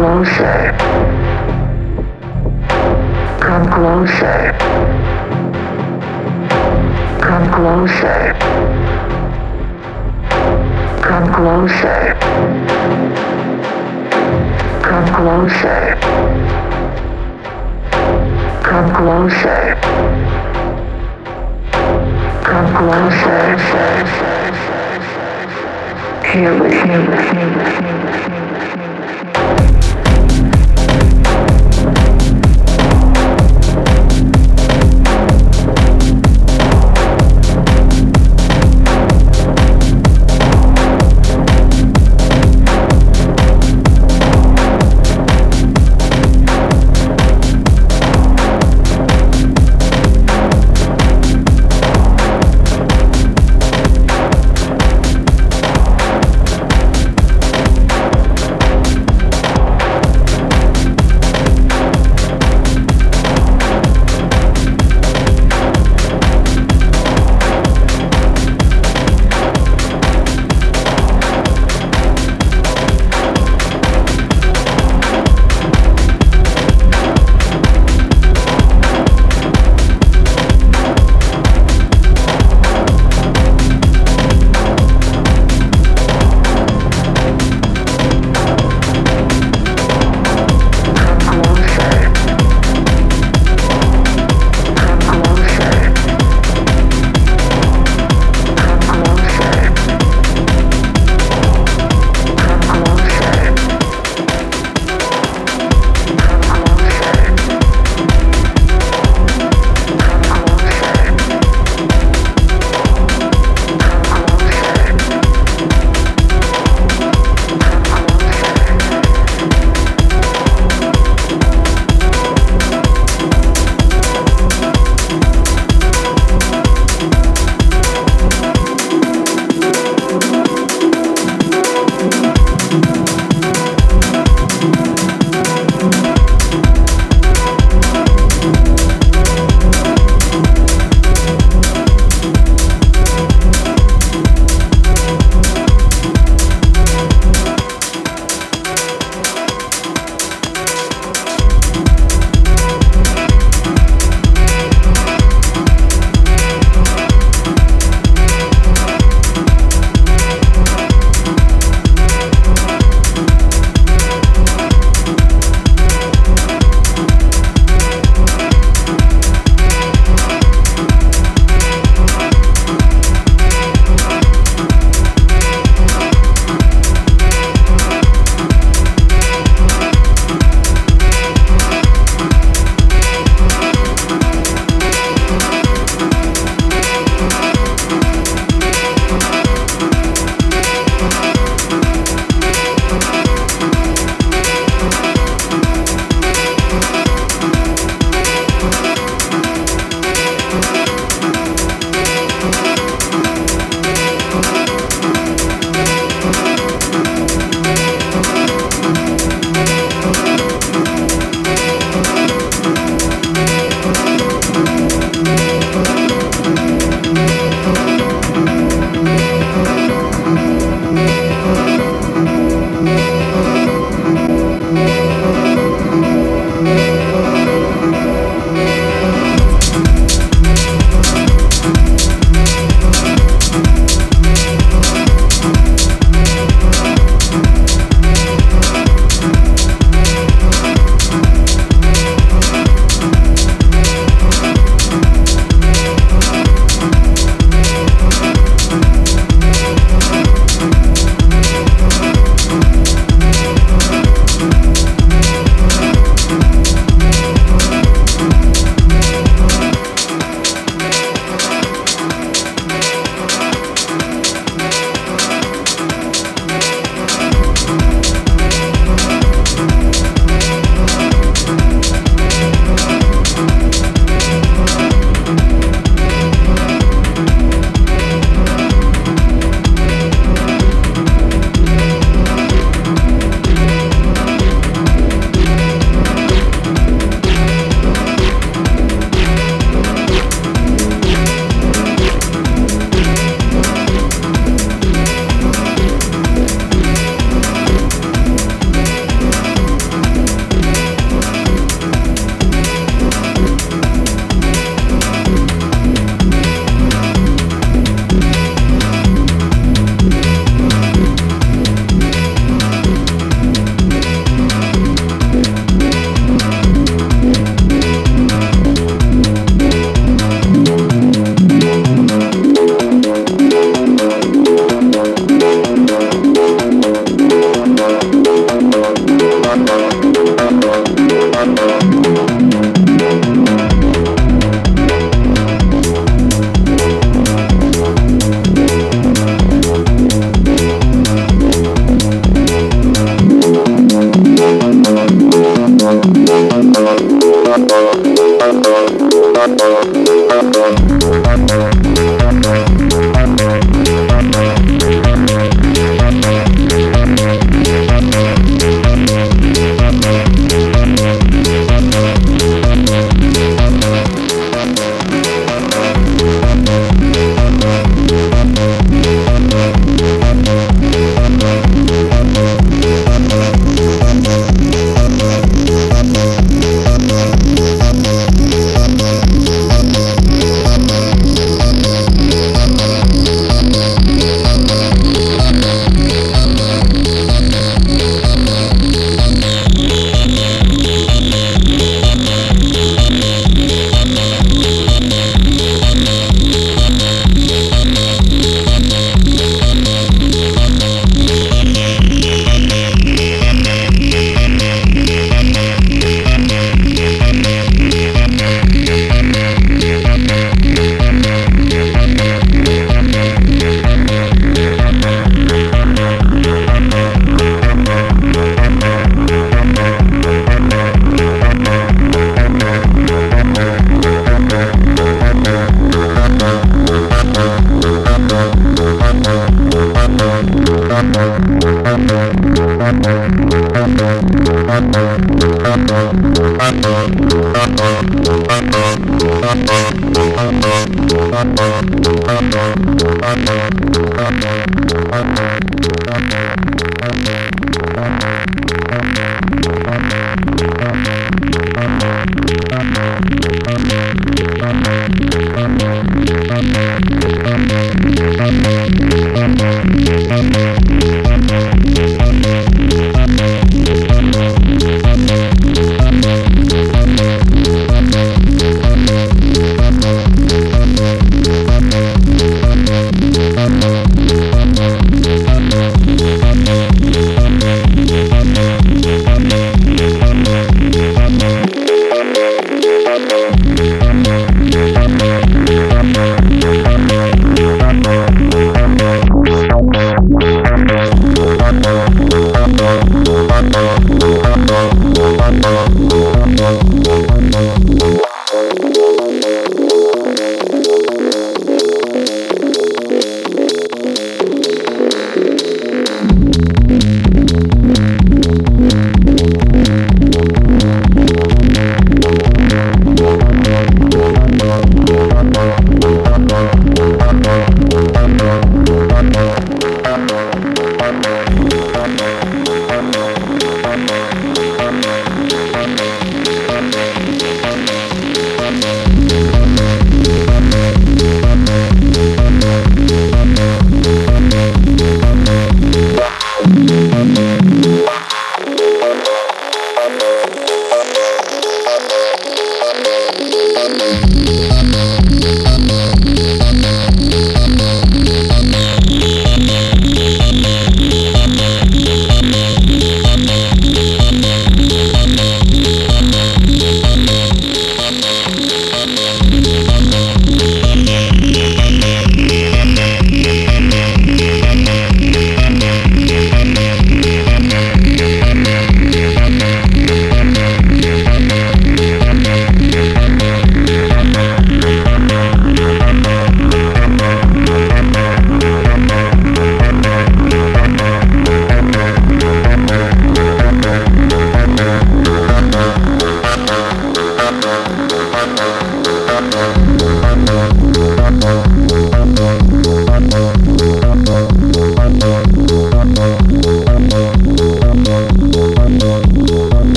closer. Come closer. Come closer. Come closer. Come closer. Come closer. Come closer. Here with you, with you, with you, with you.